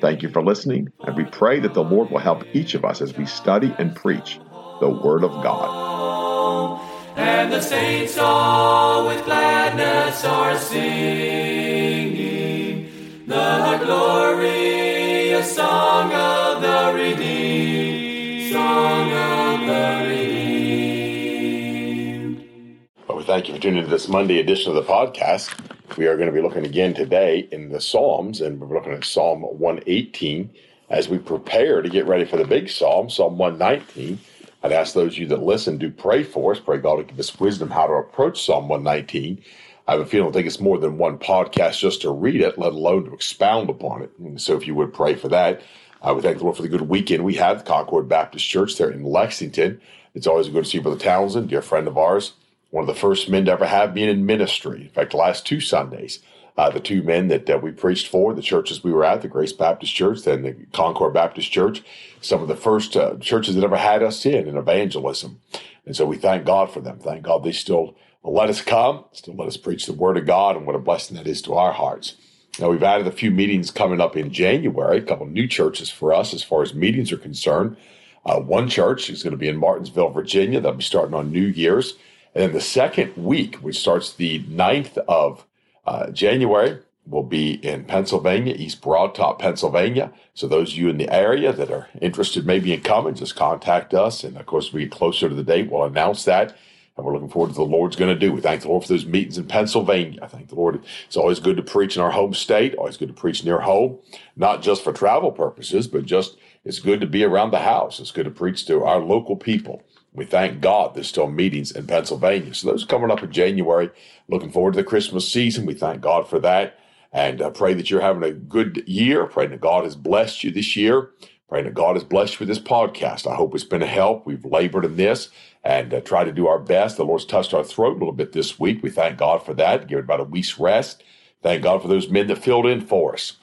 Thank you for listening, and we pray that the Lord will help each of us as we study and preach the Word of God. And the saints all with gladness are singing the glorious song of the redeemed, song of the redeemed. Well, we thank you for tuning in to this Monday edition of the podcast. We are going to be looking again today in the Psalms, and we're looking at Psalm 118 as we prepare to get ready for the big Psalm, Psalm 119. I'd ask those of you that listen do pray for us. Pray God to give us wisdom how to approach Psalm 119. I have a feeling I think it's more than one podcast just to read it, let alone to expound upon it. And so if you would pray for that, I would thank the Lord for the good weekend we had at Concord Baptist Church there in Lexington. It's always good to see Brother Townsend, dear friend of ours one of the first men to ever have been in ministry. In fact, the last two Sundays, uh, the two men that uh, we preached for, the churches we were at, the Grace Baptist Church, then the Concord Baptist Church, some of the first uh, churches that ever had us in in evangelism. And so we thank God for them. Thank God they still let us come, still let us preach the Word of God, and what a blessing that is to our hearts. Now, we've added a few meetings coming up in January, a couple new churches for us as far as meetings are concerned. Uh, one church is going to be in Martinsville, Virginia. That'll be starting on New Year's. And then the second week, which starts the 9th of uh, January, will be in Pennsylvania, East Broadtop, Pennsylvania. So those of you in the area that are interested maybe in coming, just contact us. And of course, we get closer to the date, we'll announce that. And we're looking forward to the Lord's going to do. We thank the Lord for those meetings in Pennsylvania. I thank the Lord. It's always good to preach in our home state, always good to preach near home, not just for travel purposes, but just it's good to be around the house. It's good to preach to our local people. We thank God there's still meetings in Pennsylvania. So those coming up in January. Looking forward to the Christmas season. We thank God for that. And uh, pray that you're having a good year. Praying that God has blessed you this year. Praying that God has blessed you with this podcast. I hope it's been a help. We've labored in this and uh, tried to do our best. The Lord's touched our throat a little bit this week. We thank God for that. Give it about a week's rest. Thank God for those men that filled in for us.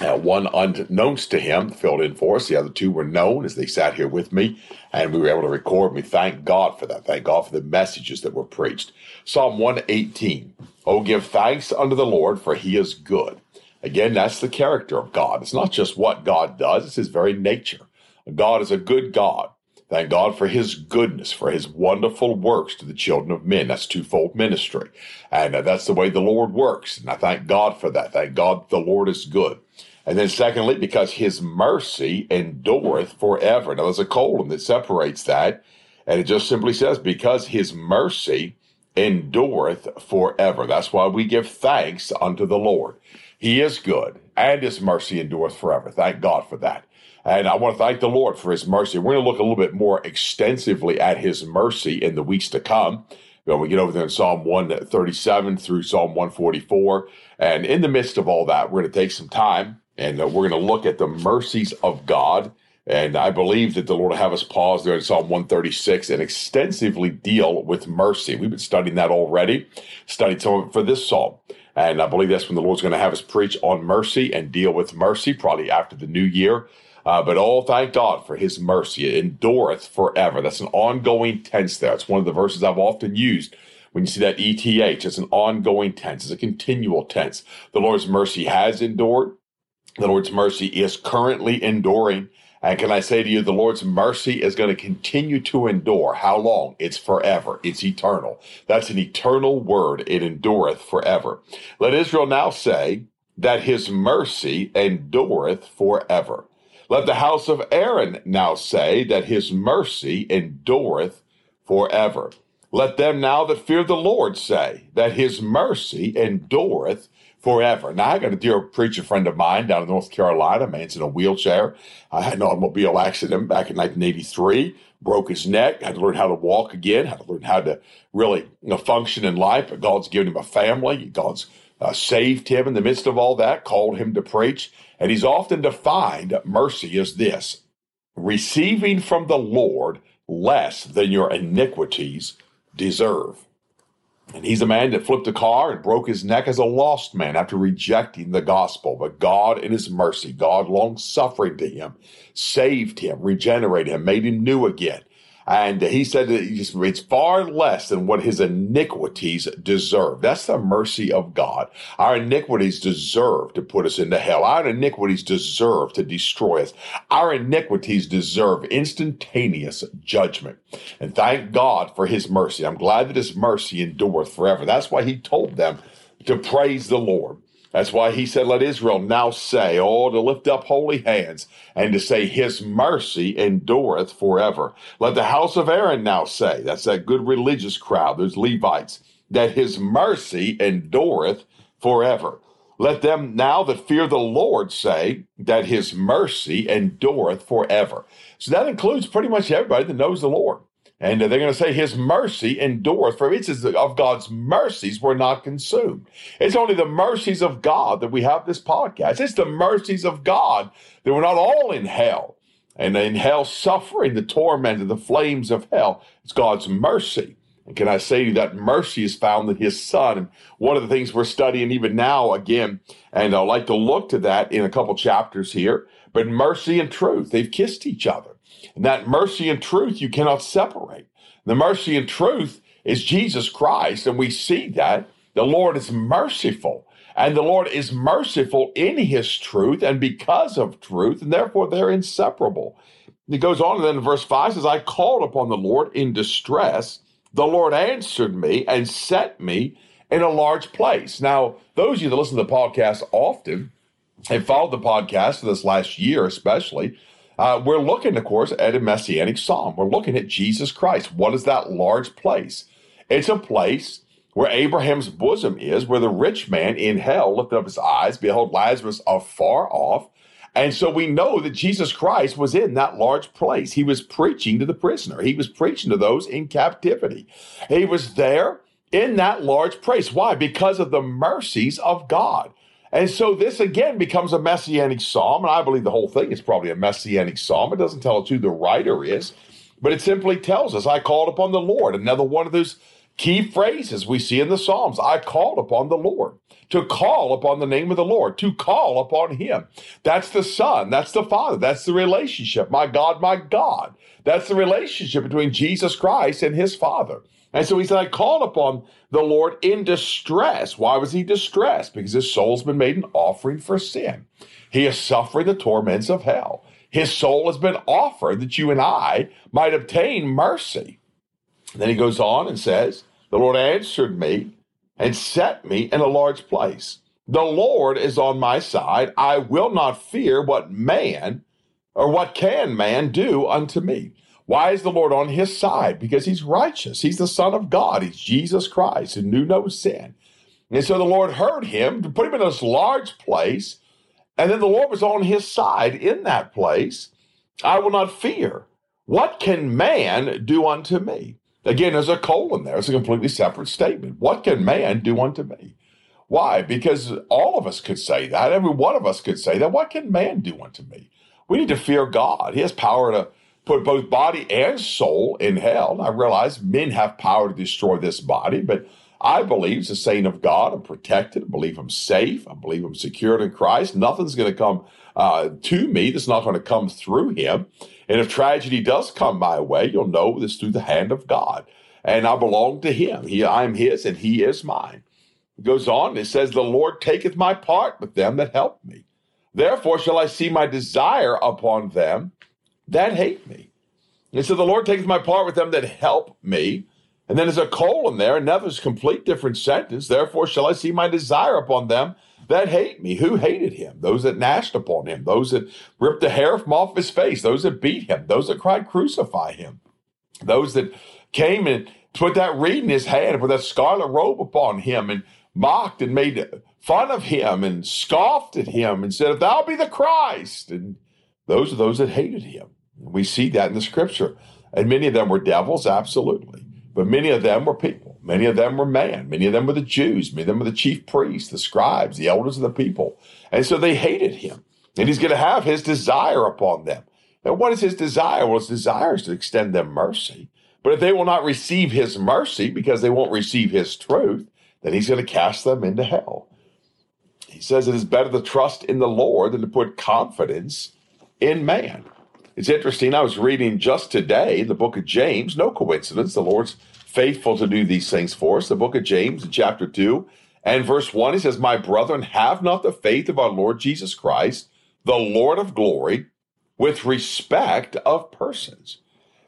Uh, one unknowns to him filled in for us. The other two were known as they sat here with me, and we were able to record. We thank God for that. Thank God for the messages that were preached. Psalm 118. Oh, give thanks unto the Lord, for he is good. Again, that's the character of God. It's not just what God does, it's his very nature. God is a good God. Thank God for his goodness, for his wonderful works to the children of men. That's twofold ministry. And uh, that's the way the Lord works. And I thank God for that. Thank God the Lord is good. And then secondly, because his mercy endureth forever. Now there's a colon that separates that. And it just simply says, because his mercy endureth forever. That's why we give thanks unto the Lord. He is good and his mercy endureth forever. Thank God for that. And I want to thank the Lord for his mercy. We're going to look a little bit more extensively at his mercy in the weeks to come when we get over there in Psalm 137 through Psalm 144. And in the midst of all that, we're going to take some time and uh, we're going to look at the mercies of God. And I believe that the Lord will have us pause there in Psalm 136 and extensively deal with mercy. We've been studying that already, studied some of it for this psalm. And I believe that's when the Lord's going to have us preach on mercy and deal with mercy, probably after the new year. Uh, but oh, thank God for his mercy. It endureth forever. That's an ongoing tense there. It's one of the verses I've often used. When you see that ETH, it's an ongoing tense. It's a continual tense. The Lord's mercy has endured. The Lord's mercy is currently enduring. And can I say to you, the Lord's mercy is going to continue to endure. How long? It's forever. It's eternal. That's an eternal word. It endureth forever. Let Israel now say that his mercy endureth forever. Let the house of Aaron now say that his mercy endureth forever. Let them now that fear the Lord say that his mercy endureth forever. Now, I got a dear preacher friend of mine down in North Carolina. Man's in a wheelchair. I had an automobile accident back in 1983, broke his neck, had to learn how to walk again, had to learn how to really you know, function in life. But God's given him a family. God's uh, saved him in the midst of all that, called him to preach. And he's often defined mercy as this receiving from the Lord less than your iniquities deserve. And he's a man that flipped a car and broke his neck as a lost man after rejecting the gospel. But God, in his mercy, God long suffering to him, saved him, regenerated him, made him new again. And he said that it's far less than what his iniquities deserve. That's the mercy of God. Our iniquities deserve to put us into hell. Our iniquities deserve to destroy us. Our iniquities deserve instantaneous judgment. And thank God for his mercy. I'm glad that his mercy endureth forever. That's why he told them to praise the Lord. That's why he said, Let Israel now say, Oh, to lift up holy hands and to say, His mercy endureth forever. Let the house of Aaron now say, That's that good religious crowd, those Levites, that His mercy endureth forever. Let them now that fear the Lord say that His mercy endureth forever. So that includes pretty much everybody that knows the Lord. And they're going to say, His mercy endureth. For it is of God's mercies we're not consumed. It's only the mercies of God that we have this podcast. It's the mercies of God that we're not all in hell. And in hell, suffering the torment of the flames of hell. It's God's mercy. And can I say to you that mercy is found in His Son? And one of the things we're studying even now again, and I'd like to look to that in a couple chapters here, but mercy and truth, they've kissed each other. And that mercy and truth you cannot separate. The mercy and truth is Jesus Christ, and we see that the Lord is merciful. And the Lord is merciful in his truth and because of truth, and therefore they're inseparable. He goes on and then in verse 5 says, I called upon the Lord in distress. The Lord answered me and set me in a large place. Now, those of you that listen to the podcast often have followed the podcast for this last year, especially, uh, we're looking, of course, at a messianic psalm. We're looking at Jesus Christ. What is that large place? It's a place where Abraham's bosom is, where the rich man in hell lifted up his eyes, behold Lazarus afar off. And so we know that Jesus Christ was in that large place. He was preaching to the prisoner. He was preaching to those in captivity. He was there in that large place. Why? Because of the mercies of God. And so this again becomes a messianic psalm, and I believe the whole thing is probably a messianic psalm. It doesn't tell us who the writer is, but it simply tells us, I called upon the Lord. Another one of those key phrases we see in the Psalms. I called upon the Lord. To call upon the name of the Lord, to call upon Him. That's the Son. That's the Father. That's the relationship. My God, my God. That's the relationship between Jesus Christ and His Father. And so he said, I called upon the Lord in distress. Why was he distressed? Because his soul's been made an offering for sin. He is suffering the torments of hell. His soul has been offered that you and I might obtain mercy. then he goes on and says, The Lord answered me and set me in a large place. The Lord is on my side. I will not fear what man or what can man do unto me. Why is the Lord on his side? Because he's righteous. He's the Son of God. He's Jesus Christ who knew no sin. And so the Lord heard him put him in this large place. And then the Lord was on his side in that place. I will not fear. What can man do unto me? Again, there's a colon there. It's a completely separate statement. What can man do unto me? Why? Because all of us could say that. Every one of us could say that. What can man do unto me? We need to fear God. He has power to put both body and soul in hell. I realize men have power to destroy this body, but I believe as a saint of God, I'm protected. I believe I'm safe. I believe I'm secured in Christ. Nothing's going to come uh, to me that's not going to come through him. And if tragedy does come my way, you'll know this through the hand of God. And I belong to him. He, I'm his and he is mine. It goes on, it says, The Lord taketh my part with them that help me. Therefore shall I see my desire upon them that hate me. And so the Lord takes my part with them that help me. And then there's a colon there, another complete different sentence. Therefore shall I see my desire upon them that hate me. Who hated him? Those that gnashed upon him, those that ripped the hair from off his face, those that beat him, those that cried, crucify him, those that came and put that reed in his hand and put that scarlet robe upon him and mocked and made fun of him and scoffed at him and said, If thou be the Christ, and those are those that hated him. We see that in the scripture. And many of them were devils, absolutely. But many of them were people. Many of them were man. Many of them were the Jews. Many of them were the chief priests, the scribes, the elders of the people. And so they hated him. And he's going to have his desire upon them. And what is his desire? Well, his desire is to extend them mercy. But if they will not receive his mercy because they won't receive his truth, then he's going to cast them into hell. He says it is better to trust in the Lord than to put confidence in man. It's interesting. I was reading just today the book of James. No coincidence. The Lord's faithful to do these things for us. The book of James, chapter 2 and verse 1, he says, My brethren, have not the faith of our Lord Jesus Christ, the Lord of glory, with respect of persons.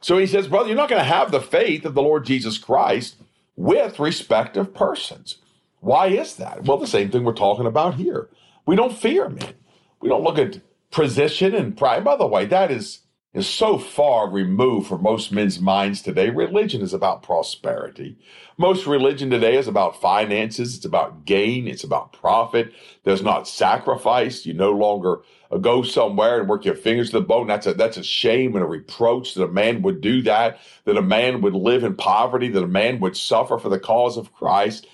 So he says, Brother, you're not going to have the faith of the Lord Jesus Christ with respect of persons. Why is that? Well, the same thing we're talking about here. We don't fear men. We don't look at position and pride. By the way, that is is so far removed from most men's minds today. Religion is about prosperity. Most religion today is about finances. It's about gain. It's about profit. There's not sacrifice. You no longer go somewhere and work your fingers to the bone. That's a, that's a shame and a reproach that a man would do that, that a man would live in poverty, that a man would suffer for the cause of Christ.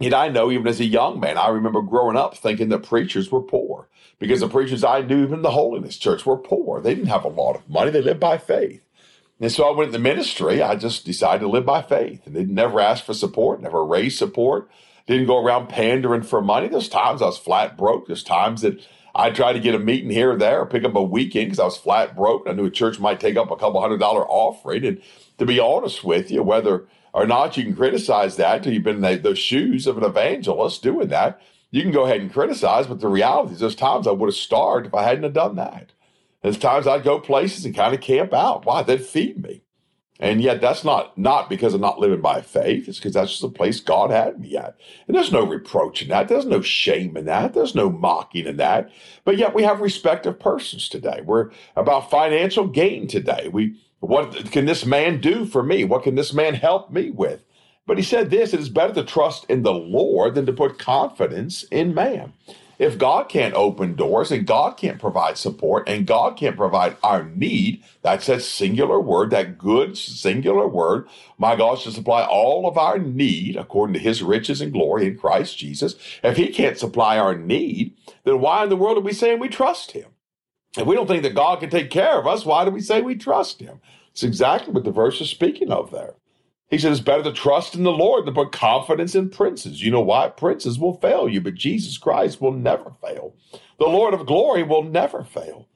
Yet I know even as a young man, I remember growing up thinking that preachers were poor because the preachers I knew even in the holiness church were poor. They didn't have a lot of money. They lived by faith. And so I went into ministry. I just decided to live by faith and didn't never ask for support, never raised support, didn't go around pandering for money. There's times I was flat broke. There's times that I tried to get a meeting here or there or pick up a weekend because I was flat broke. I knew a church might take up a couple hundred dollar offering. And to be honest with you, whether or not, you can criticize that until you've been in the, shoes of an evangelist doing that. You can go ahead and criticize, but the reality is there's times I would have starved if I hadn't have done that. There's times I'd go places and kind of camp out. Why? They'd feed me. And yet that's not not because I'm not living by faith. It's because that's just the place God had me at. And there's no reproach in that. There's no shame in that. There's no mocking in that. But yet we have respect of persons today. We're about financial gain today. We what can this man do for me? What can this man help me with? But he said this it is better to trust in the Lord than to put confidence in man. If God can't open doors and God can't provide support and God can't provide our need, that's that singular word, that good singular word, my God shall supply all of our need according to his riches and glory in Christ Jesus. If he can't supply our need, then why in the world are we saying we trust him? If we don't think that God can take care of us, why do we say we trust Him? It's exactly what the verse is speaking of there. He said it's better to trust in the Lord than put confidence in princes. You know why? Princes will fail you, but Jesus Christ will never fail. The Lord of glory will never fail.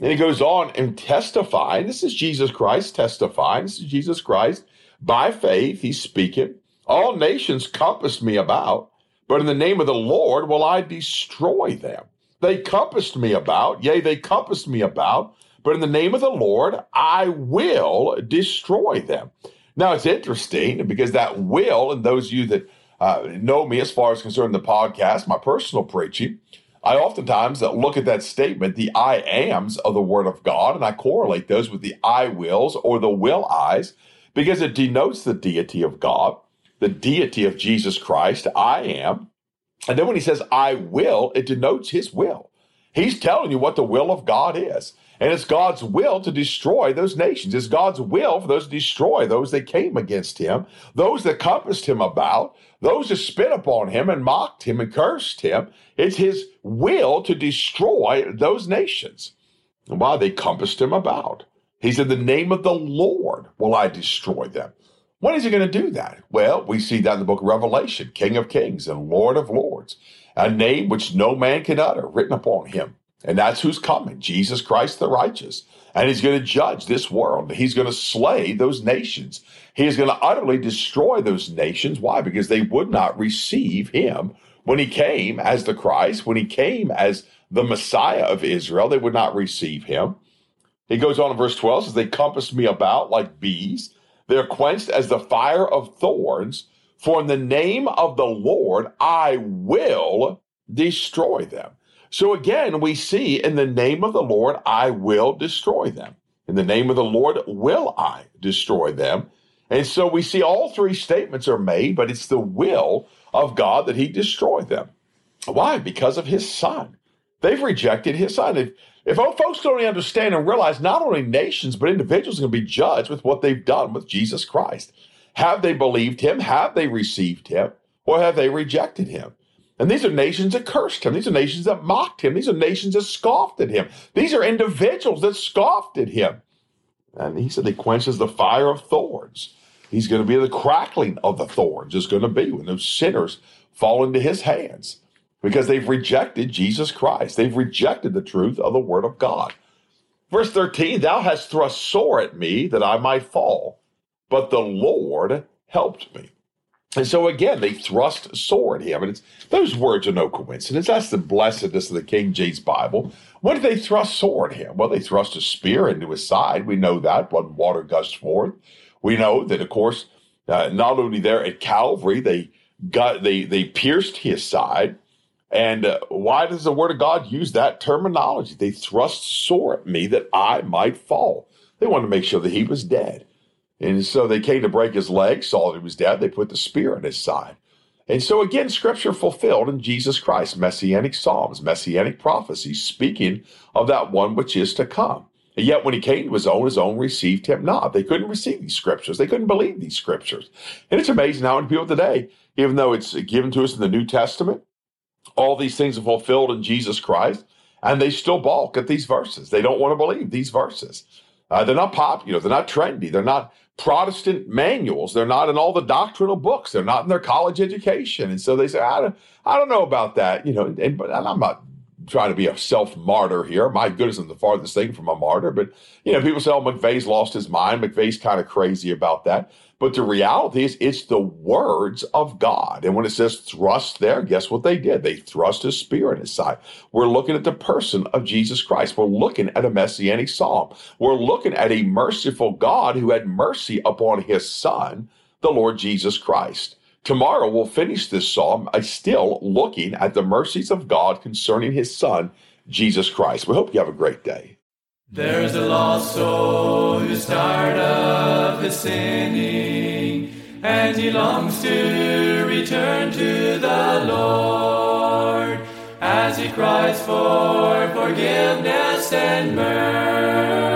And he goes on and testifying. This is Jesus Christ testifying. This is Jesus Christ. By faith, he's speaking. All nations compassed me about, but in the name of the Lord will I destroy them. They compassed me about, yea, they compassed me about, but in the name of the Lord, I will destroy them. Now, it's interesting because that will, and those of you that uh, know me as far as concerned the podcast, my personal preaching, I oftentimes look at that statement, the I ams of the Word of God, and I correlate those with the I wills or the will I's because it denotes the deity of God, the deity of Jesus Christ. I am. And then when he says, I will, it denotes his will. He's telling you what the will of God is. And it's God's will to destroy those nations. It's God's will for those to destroy those that came against him, those that compassed him about, those that spit upon him and mocked him and cursed him. It's his will to destroy those nations. And why they compassed him about. He said, The name of the Lord will I destroy them. When is he going to do that? Well, we see that in the book of Revelation, King of Kings and Lord of Lords, a name which no man can utter, written upon him. And that's who's coming Jesus Christ the righteous. And he's going to judge this world. He's going to slay those nations. He is going to utterly destroy those nations. Why? Because they would not receive him when he came as the Christ, when he came as the Messiah of Israel. They would not receive him. He goes on in verse 12 says, They compassed me about like bees they're quenched as the fire of thorns. For in the name of the Lord, I will destroy them. So again, we see in the name of the Lord, I will destroy them. In the name of the Lord, will I destroy them. And so we see all three statements are made, but it's the will of God that he destroy them. Why? Because of his son. They've rejected his son. If, if old folks don't understand and realize not only nations, but individuals are going to be judged with what they've done with Jesus Christ. Have they believed him? Have they received him? Or have they rejected him? And these are nations that cursed him. These are nations that mocked him. These are nations that scoffed at him. These are individuals that scoffed at him. And he said he quenches the fire of thorns. He's going to be the crackling of the thorns. It's going to be when those sinners fall into his hands because they've rejected Jesus Christ. They've rejected the truth of the word of God. Verse 13, thou hast thrust sore at me that I might fall, but the Lord helped me. And so again, they thrust sore at him. And those words are no coincidence. That's the blessedness of the King James Bible. What did they thrust sore at him? Well, they thrust a spear into his side. We know that. And water gushed forth. We know that, of course, uh, not only there at Calvary, they got they they pierced his side. And uh, why does the Word of God use that terminology? They thrust sore at me that I might fall. They wanted to make sure that he was dead. And so they came to break his leg, saw that he was dead. They put the spear in his side. And so again, scripture fulfilled in Jesus Christ, messianic psalms, messianic prophecies, speaking of that one which is to come. And yet when he came to his own, his own received him not. They couldn't receive these scriptures. They couldn't believe these scriptures. And it's amazing how many people today, even though it's given to us in the New Testament, all these things are fulfilled in Jesus Christ, and they still balk at these verses. They don't want to believe these verses. Uh, they're not popular. They're not trendy. They're not Protestant manuals. They're not in all the doctrinal books. They're not in their college education. And so they say, I don't, I don't know about that. You know, and, and I'm not trying to be a self martyr here. My goodness, I'm the farthest thing from a martyr. But, you know, people say, oh, McVeigh's lost his mind. McVeigh's kind of crazy about that. But the reality is, it's the words of God. And when it says thrust there, guess what they did? They thrust his spear in his side. We're looking at the person of Jesus Christ. We're looking at a messianic psalm. We're looking at a merciful God who had mercy upon his son, the Lord Jesus Christ. Tomorrow we'll finish this psalm by still looking at the mercies of God concerning his son, Jesus Christ. We hope you have a great day. There's a lost soul who's tired of his sinning, and he longs to return to the Lord as he cries for forgiveness and mercy.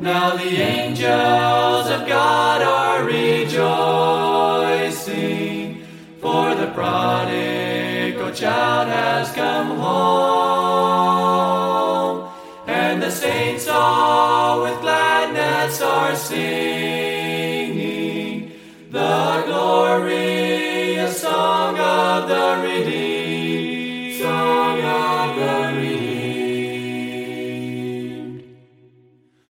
Now the angels of God are rejoicing, for the prodigal child has come home. And the saints all with gladness are singing the glory.